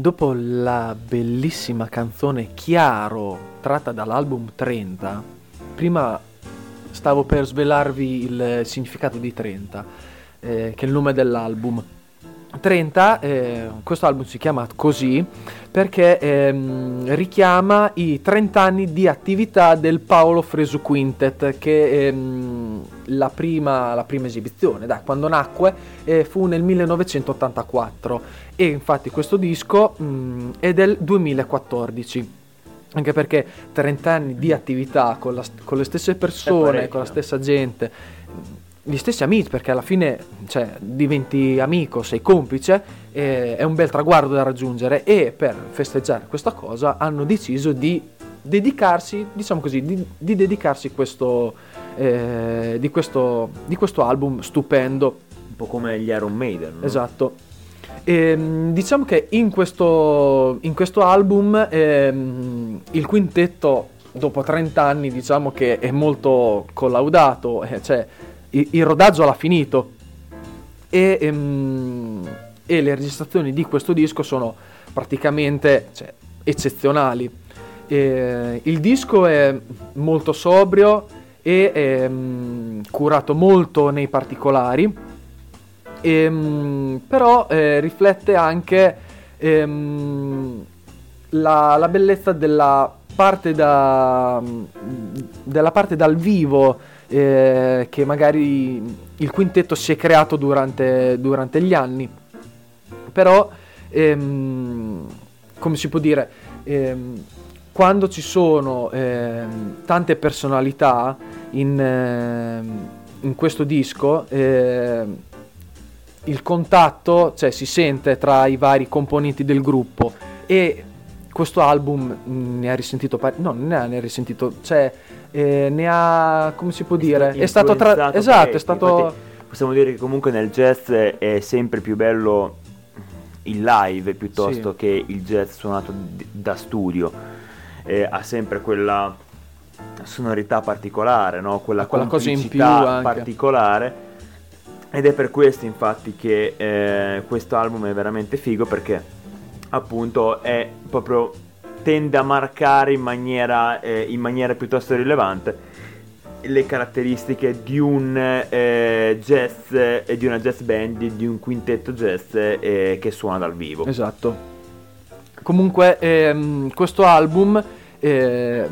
Dopo la bellissima canzone Chiaro tratta dall'album 30, prima stavo per svelarvi il significato di 30, eh, che è il nome dell'album. 30, eh, questo album si chiama così perché ehm, richiama i 30 anni di attività del Paolo Fresu Quintet, che ehm, la, prima, la prima esibizione, da quando nacque, eh, fu nel 1984 e infatti questo disco mh, mm, è del 2014 anche perché 30 anni di attività con, la, con le stesse persone, con la stessa gente, gli stessi amici, perché alla fine cioè, diventi amico, sei complice, eh, è un bel traguardo da raggiungere e per festeggiare questa cosa hanno deciso di dedicarsi, diciamo così, di, di dedicarsi questo, eh, di, questo, di questo album stupendo. Un po' come gli Iron Maiden. No? Esatto. E, ehm, diciamo che in questo, in questo album ehm, il quintetto, dopo 30 anni, diciamo che è molto collaudato, eh, cioè il, rodaggio l'ha finito e, ehm, e, le registrazioni di questo disco sono praticamente cioè, eccezionali. E, il disco è molto sobrio e um, curato molto nei particolari, e, um, però eh, riflette anche um, la, la, bellezza della parte, da, della parte dal vivo eh, che magari il quintetto si è creato durante, durante gli anni. Però, ehm, come si può dire, ehm, quando ci sono ehm, tante personalità in, ehm, in questo disco, ehm, il contatto cioè, si sente tra i vari componenti del gruppo e questo album ne ha risentito parecchio, no, ne ha risentito, cioè eh, ne ha, come si può dire, è stato, tra- esatto, è stato... Infatti, possiamo dire che comunque nel jazz è sempre più bello il live piuttosto sì. che il jazz suonato da studio, eh, ha sempre quella sonorità particolare, no? quella, quella cosa in più particolare. Ed è per questo infatti che eh, questo album è veramente figo perché appunto è proprio tende a marcare in maniera, eh, in maniera piuttosto rilevante le caratteristiche di un eh, jazz e eh, di una jazz band, di un quintetto jazz eh, che suona dal vivo. Esatto. Comunque ehm, questo album eh,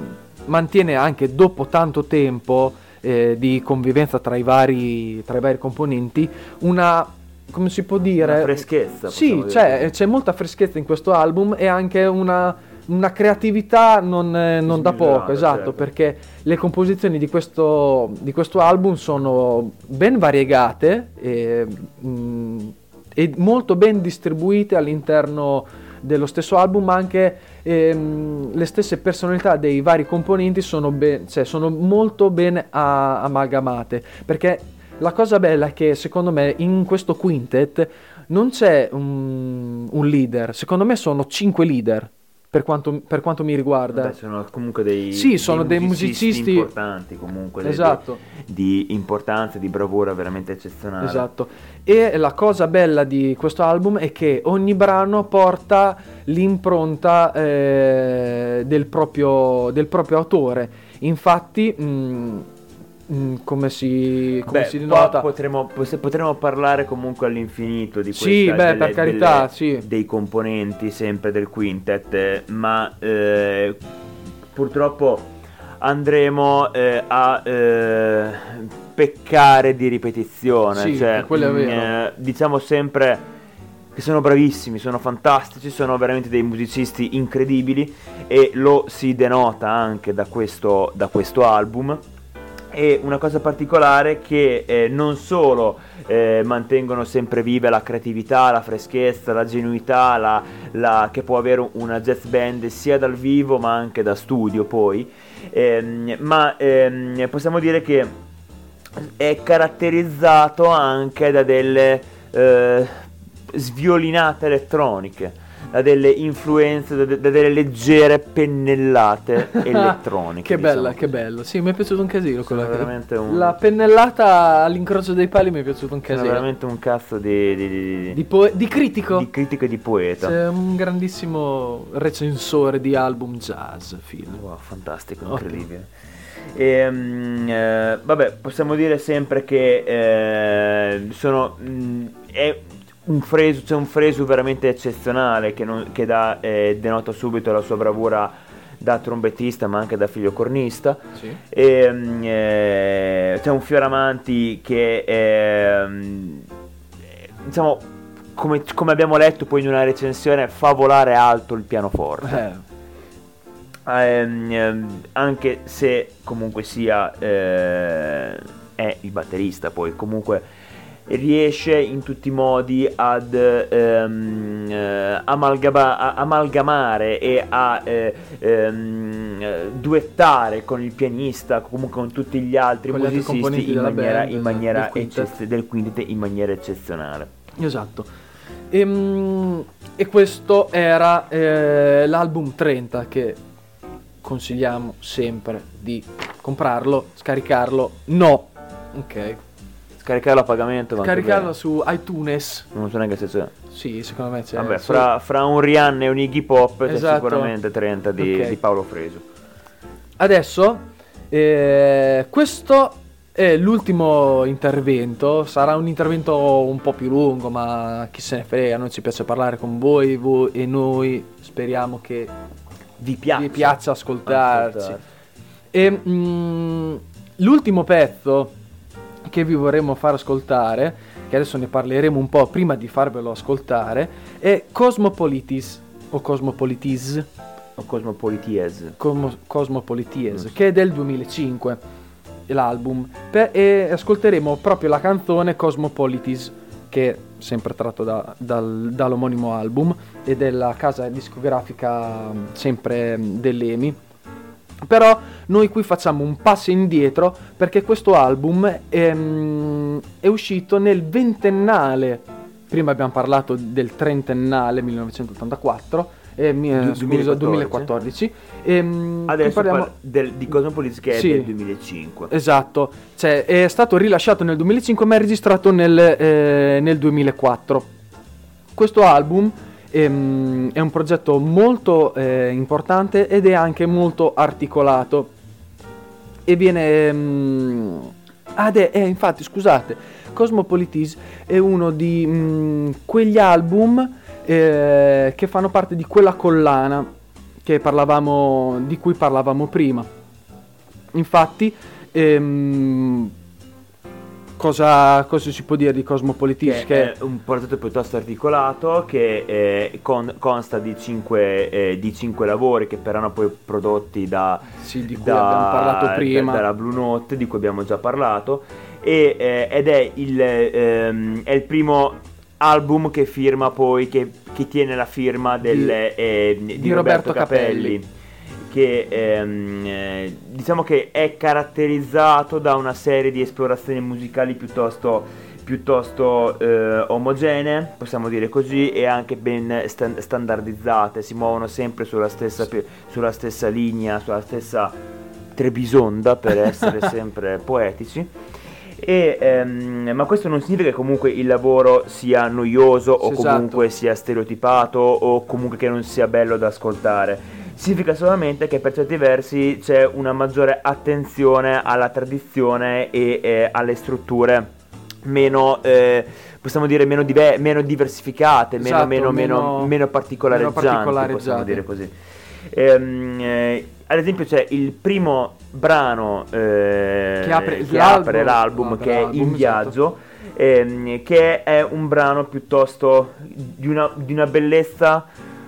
mantiene anche dopo tanto tempo eh, di convivenza tra i, vari, tra i vari componenti una come si può dire? Una freschezza. Sì, c'è, c'è, molta freschezza in questo album e anche una, una creatività non, eh, non da poco, esatto, certo. perché le composizioni di questo, di questo, album sono ben variegate e, mh, mm, e, molto ben distribuite all'interno dello stesso album, ma anche ehm, le stesse personalità dei vari componenti sono, ben, cioè, sono molto ben a, amalgamate, perché la cosa bella è che secondo me in questo quintet non c'è un, un leader, secondo me sono cinque leader. Per quanto, per quanto, mi riguarda. Beh, sono comunque dei, sì, sono dei, dei musicisti, musicisti, importanti comunque. Esatto. Di, di importanza, di bravura veramente eccezionale. Esatto. E la cosa bella di questo album è che ogni brano porta l'impronta eh, del, proprio, del, proprio, autore. Infatti... Mh, Mm, come si, come beh, si denota? Potremmo, potremmo, parlare comunque all'infinito di questa, sì, beh, delle, per carità, delle, sì. dei componenti sempre del quintet, ma eh, purtroppo andremo eh, a eh, peccare di ripetizione. Sì, cioè, è vero. Eh, diciamo sempre che sono bravissimi, sono fantastici, sono veramente dei musicisti incredibili e lo si denota anche da questo, da questo album e una cosa particolare che eh, non solo eh, mantengono sempre viva la creatività, la freschezza, la genuità la, la, che può avere una jazz band sia dal vivo ma anche da studio poi, ehm, ma ehm, possiamo dire che è caratterizzato anche da delle eh, sviolinate elettroniche da delle influenze, da, da delle leggere pennellate elettroniche. che diciamo bella, che bello. Sì, mi è piaciuto un casino quella veramente un... La pennellata all'incrocio dei pali mi è piaciuto un casino. È veramente un cazzo di... Di, di, di, po- di critico. Di critico e di poeta. C'è un grandissimo recensore di album jazz, film. Wow, fantastico, incredibile. Okay. E, um, eh, vabbè, possiamo dire sempre che eh, sono, mh, mm, è un freso, c'è un freso veramente eccezionale che, non, che dà, eh, denota subito la sua bravura da trombettista ma anche da figlio cornista. Sì. E, mm, eh, c'è un Fioramanti che è, mm, diciamo, come, come, abbiamo letto poi in una recensione, fa volare alto il pianoforte. Eh ehm, ehm, anche se comunque sia eh, è il batterista poi comunque riesce in tutti i modi ad ehm, eh, amalgama- a- amalgamare e a eh, ehm, duettare con il pianista, comunque con tutti gli altri con musicisti altri in, maniera, band, in maniera del, quintet. Eccez- del quintet in maniera eccezionale. Esatto. E, ehm, e questo era eh, l'album 30 che consigliamo sempre di comprarlo, scaricarlo. No, ok. Scaricarlo a pagamento. Scaricarlo su iTunes. Non so neanche se c'è. Sì, secondo me c'è. Vabbè, fra, fra un Rihanna e un Iggy Pop esatto. c'è sicuramente 30 di, okay. di Paolo Freso. Adesso, eh, questo è l'ultimo intervento. Sarà un intervento un po' più lungo, ma chi se ne frega. Noi ci piace parlare con voi, voi e noi speriamo che vi piaccia, vi piaccia ascoltarci. Ascoltare. E mh, mm, l'ultimo pezzo che vi vorremmo far ascoltare, che adesso ne parleremo un po' prima di farvelo ascoltare, è Cosmopolitis o Cosmopolitis o Cosmopolities, Cosmo, Cosmopolities mm. che è del 2005 l'album per, e ascolteremo proprio la canzone Cosmopolitis che è sempre tratto da, dal, dall'omonimo album e della casa discografica sempre dell'EMI. Però noi qui facciamo un passo indietro perché questo album è, mm, è uscito nel ventennale, prima abbiamo parlato del trentennale 1984, eh, mi, scusa, 2014. Ehm, Adesso parliamo del, di Cosmopolis che sì, è del 2005. Esatto, cioè, è stato rilasciato nel 2005 ma è registrato nel, eh, nel 2004. Questo album ehm, è un progetto molto eh, importante ed è anche molto articolato e viene... Ehm, ah, è, è, infatti, scusate, Cosmopolitis è uno di mm, quegli album eh, che fanno parte di quella collana parlavamo, di cui parlavamo prima. Infatti, ehm, cosa, cosa, si può dire di Cosmopolitics? Che, che è un progetto piuttosto articolato che eh, con, consta di cinque, eh, di cinque, lavori che verranno poi prodotti da, sì, di cui da, abbiamo parlato prima. Da, dalla Blue Note, di cui abbiamo già parlato. E, eh, ed è il, ehm, è il primo album che firma poi, che, che tiene la firma del, di, eh, di, di, Roberto, Roberto Capelli. Capelli che ehm, eh, diciamo che è caratterizzato da una serie di esplorazioni musicali piuttosto, piuttosto eh, omogenee, possiamo dire così, e anche ben stand- standardizzate, si muovono sempre sulla stessa, sulla stessa linea, sulla stessa trebisonda per essere sempre poetici. E, ehm, ma questo non significa che comunque il lavoro sia noioso o esatto. comunque sia stereotipato o comunque che non sia bello da ascoltare. Significa solamente che per certi versi c'è una maggiore attenzione alla tradizione e eh, alle strutture meno, eh, possiamo dire, meno, diver- meno diversificate, esatto, meno, meno, meno, particolareggianti, particolareggianti, possiamo dire così. Ehm, eh, ad esempio c'è il primo brano eh, che apre, che l'album, apre l'album no, che è In Viaggio, esatto. ehm, che è un brano piuttosto di una, di una bellezza,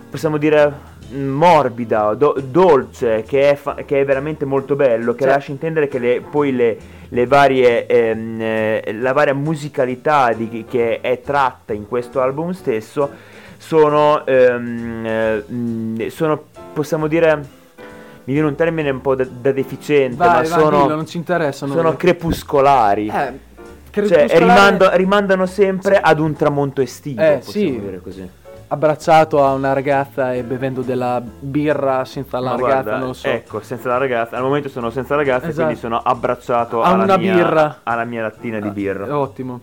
possiamo dire, morbida, do, dolce, che è, fa- che è, veramente molto bello, che cioè. lascia intendere che le, poi le, le varie, ehm, eh, la varia musicalità di, che è tratta in questo album stesso sono, ehm, eh, sono possiamo dire mi viene un termine un po' da, da deficiente, vai, ma vai, sono, dillo, non ci interessano. sono crepuscolari. Eh. Cioè, rimando, rimandano sempre sì. ad un tramonto estivo, eh, possiamo sì. dire così. Abbracciato a una ragazza e bevendo della birra senza la Ma ragazza, guarda, non lo so. Ecco, senza la ragazza, al momento sono senza ragazza, esatto. quindi sono abbracciato a una mia, birra. alla mia lattina di birra. Ah, ottimo.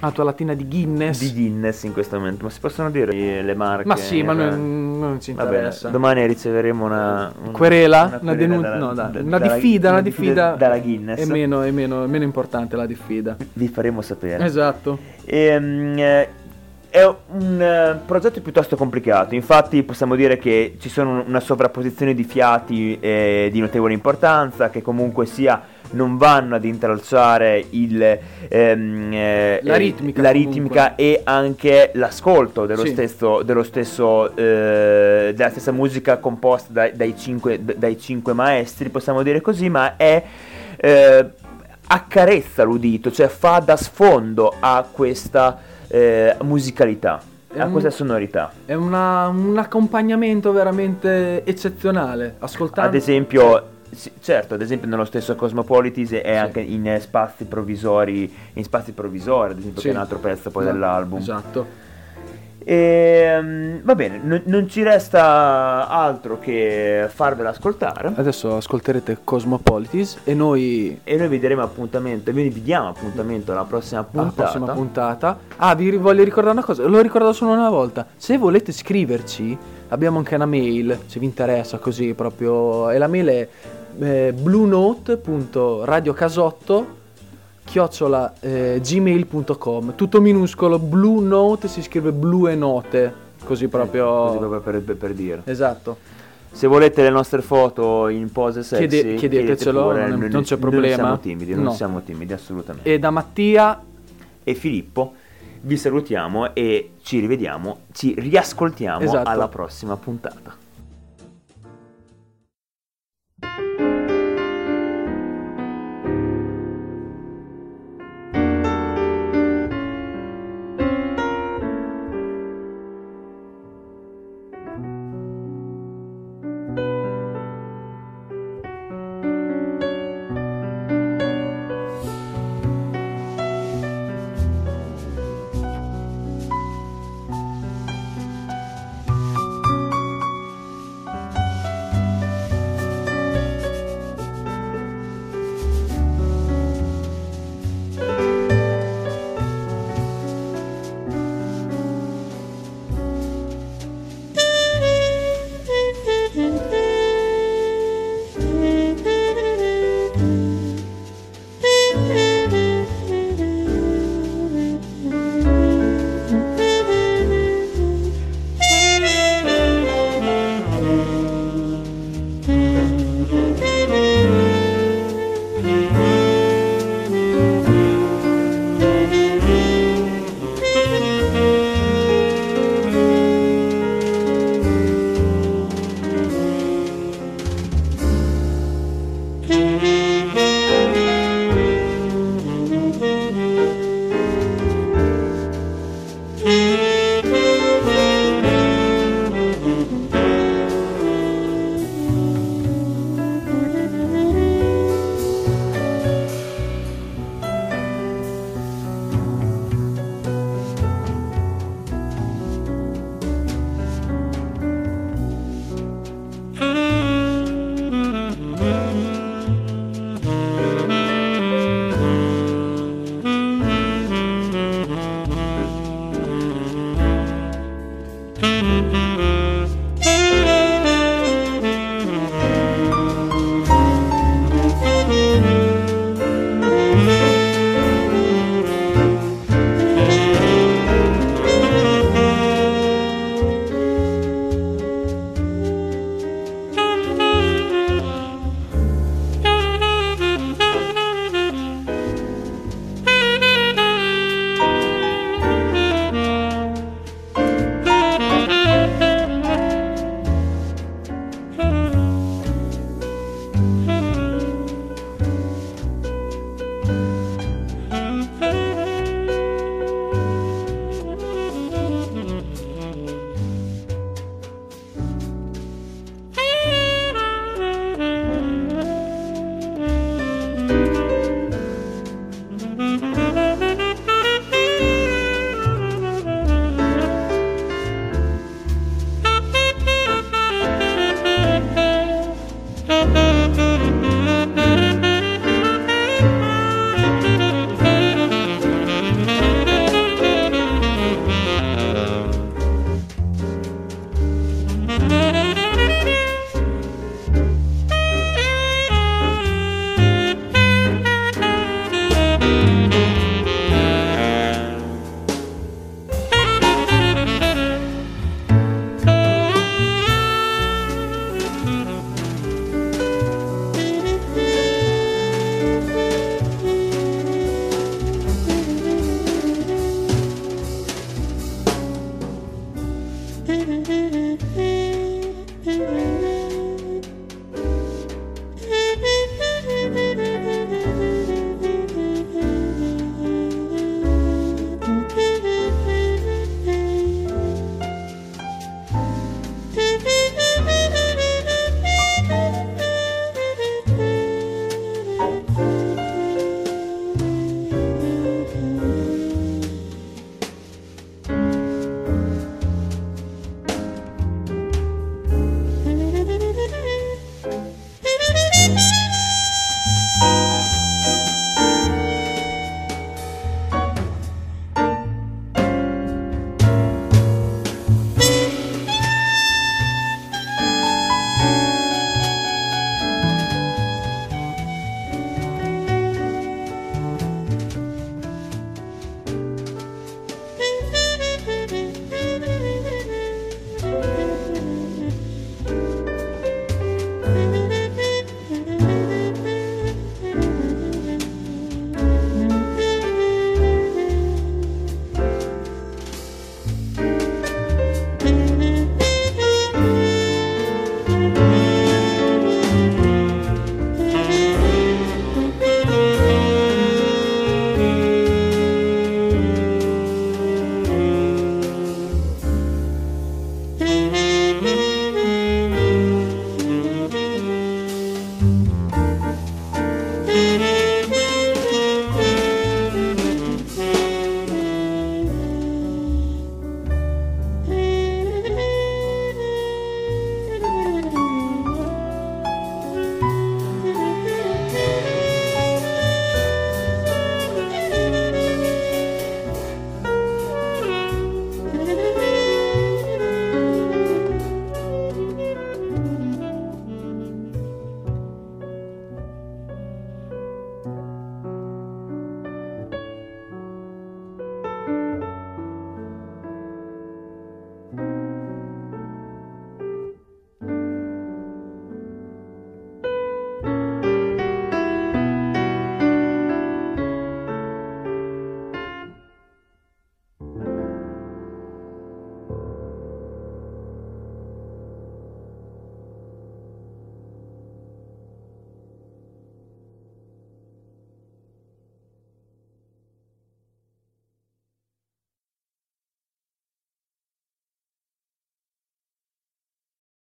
La tua lattina di Guinness. Di Guinness in questo momento, ma si possono dire le marche? Ma sì, ma non, non ci interessa. Vabbè, domani riceveremo una, una querela, una, una denuncia, no, da, da, una diffida, una diffida dalla Guinness. È meno, è, meno, è meno importante la diffida. Vi faremo sapere. Esatto. E, um, è un uh, progetto piuttosto complicato, infatti possiamo dire che ci sono una sovrapposizione di fiati eh, di notevole importanza che comunque sia non vanno ad intralciare il, ehm, eh, la ritmica, la ritmica e anche l'ascolto dello sì. stesso, dello stesso eh, della stessa musica composta dai, dai, cinque, dai, cinque, maestri, possiamo dire così, ma è eh, accarezza l'udito, cioè fa da sfondo a questa eh, musicalità. È a un, questa sonorità. È una, un accompagnamento veramente eccezionale. Ascoltando. Ad esempio, sì, certo, ad esempio nello stesso Cosmopolitis è sì. anche in spazi provvisori, in spazi provvisori, ad esempio sì. che è un altro pezzo poi esatto. dell'album. Esatto. E, um, va bene, n- non ci resta altro che farvela ascoltare. Adesso ascolterete Cosmopolitis e noi... E noi vi daremo appuntamento, vi diamo appuntamento alla prossima puntata. Alla prossima puntata. Ah, vi voglio ricordare una cosa, l'ho ricordato solo una volta. Se volete scriverci, abbiamo anche una mail, se vi interessa così proprio. E la mail è eh, bluenote.radiocasotto chiocciola eh, gmail.com tutto minuscolo blue note si scrive blu e note così proprio, così proprio per, per, dire. Esatto. Se volete le nostre foto in pose sexy Chiede, chiedetecelo pure, non, non, c'è problema non siamo timidi non no. siamo timidi assolutamente. E da Mattia? E Filippo vi salutiamo e ci rivediamo ci riascoltiamo esatto. alla prossima puntata